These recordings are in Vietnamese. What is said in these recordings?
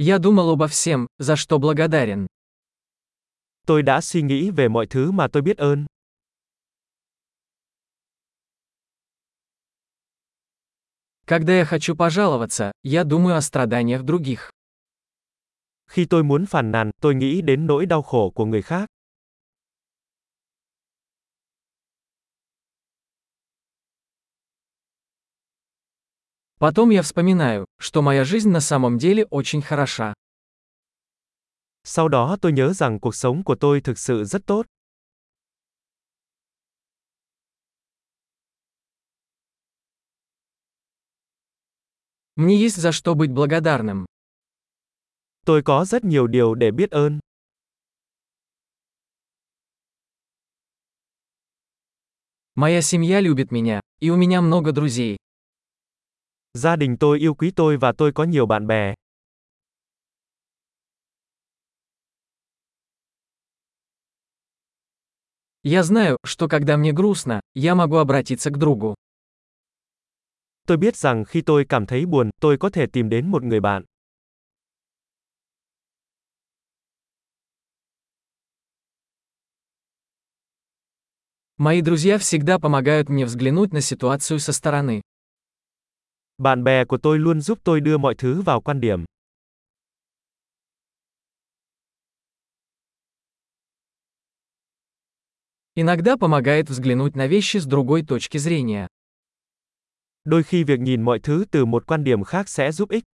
Я думал обо всем, за что благодарен. Tôi đã suy nghĩ về mọi thứ mà tôi biết ơn. Когда я хочу пожаловаться, я думаю о страданиях других. Khi tôi muốn phàn nàn, tôi nghĩ đến nỗi đau khổ của người khác. Потом я вспоминаю, что моя жизнь на самом деле очень хороша. Sau đó tôi nhớ rằng cuộc sống của tôi thực sự rất tốt. Мне есть за что быть благодарным. Tôi có rất nhiều điều để biết ơn. Моя семья любит меня, и у меня много друзей. Gia đình tôi yêu quý tôi và tôi có nhiều bạn bè. Я знаю, что когда мне грустно, я могу обратиться к другу. Tôi biết rằng khi tôi cảm thấy buồn, tôi có thể tìm đến một người bạn. Мои друзья всегда помогают мне взглянуть на ситуацию со стороны. Bạn bè của tôi luôn giúp tôi đưa mọi thứ vào quan điểm. Иногда помогает взглянуть на вещи с другой точки зрения. Đôi khi việc nhìn mọi thứ từ một quan điểm khác sẽ giúp ích.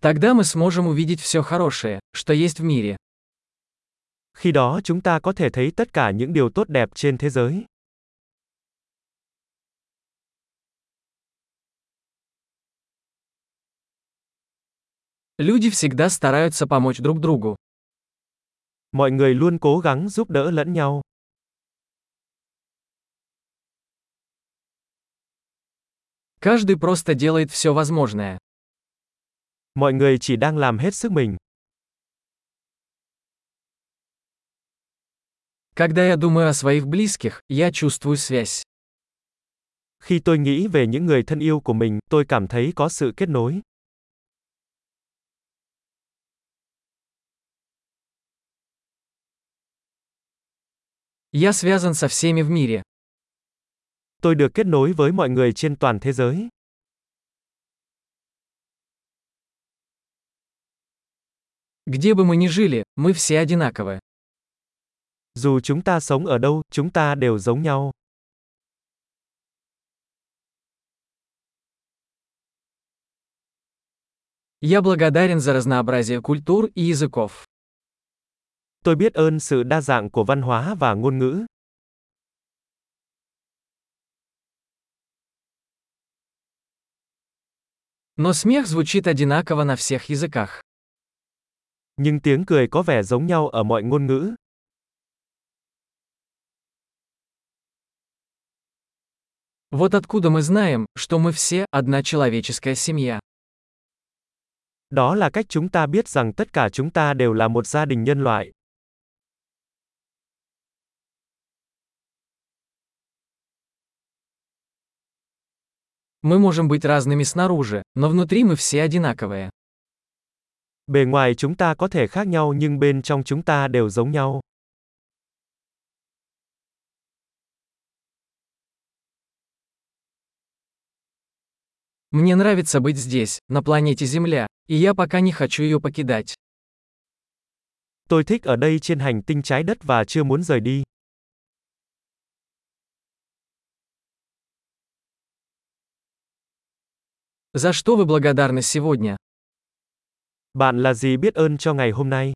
Тогда мы сможем увидеть все хорошее, что есть в мире. Khi đó chúng ta có thể thấy tất cả những điều tốt đẹp trên thế giới. Люди всегда стараются помочь друг другу. Mọi người luôn cố gắng giúp đỡ lẫn nhau. Каждый просто делает все возможное. Mọi người chỉ đang làm hết sức mình. Когда я думаю о своих близких, я чувствую связь. Khi tôi nghĩ về những người thân yêu của mình, tôi cảm thấy có sự kết nối. Я связан со всеми в мире. Tôi được kết nối với mọi người trên toàn thế giới. Где бы мы ни жили, мы все одинаковы. Dù chúng ta sống ở đâu, chúng ta đều giống nhau. Я благодарен за разнообразие культур и языков. Tôi biết ơn sự đa dạng của văn hóa và ngôn ngữ. Но смех звучит одинаково на всех языках. Nhưng tiếng cười có vẻ giống nhau ở mọi ngôn ngữ. Вот откуда мы знаем, что мы все одна человеческая семья. Đó là cách chúng ta biết rằng tất cả chúng ta đều là một gia đình nhân loại. Мы можем быть разными снаружи, но внутри мы все одинаковые. Bề ngoài chúng ta có thể khác nhau nhưng bên trong chúng ta đều giống nhau. Мне нравится быть здесь, на планете Земля, и я пока не хочу ее покидать. Tôi thích ở đây trên hành tinh trái đất và chưa muốn rời đi. За что вы благодарны сегодня? Bạn là gì biết ơn cho ngày hôm nay?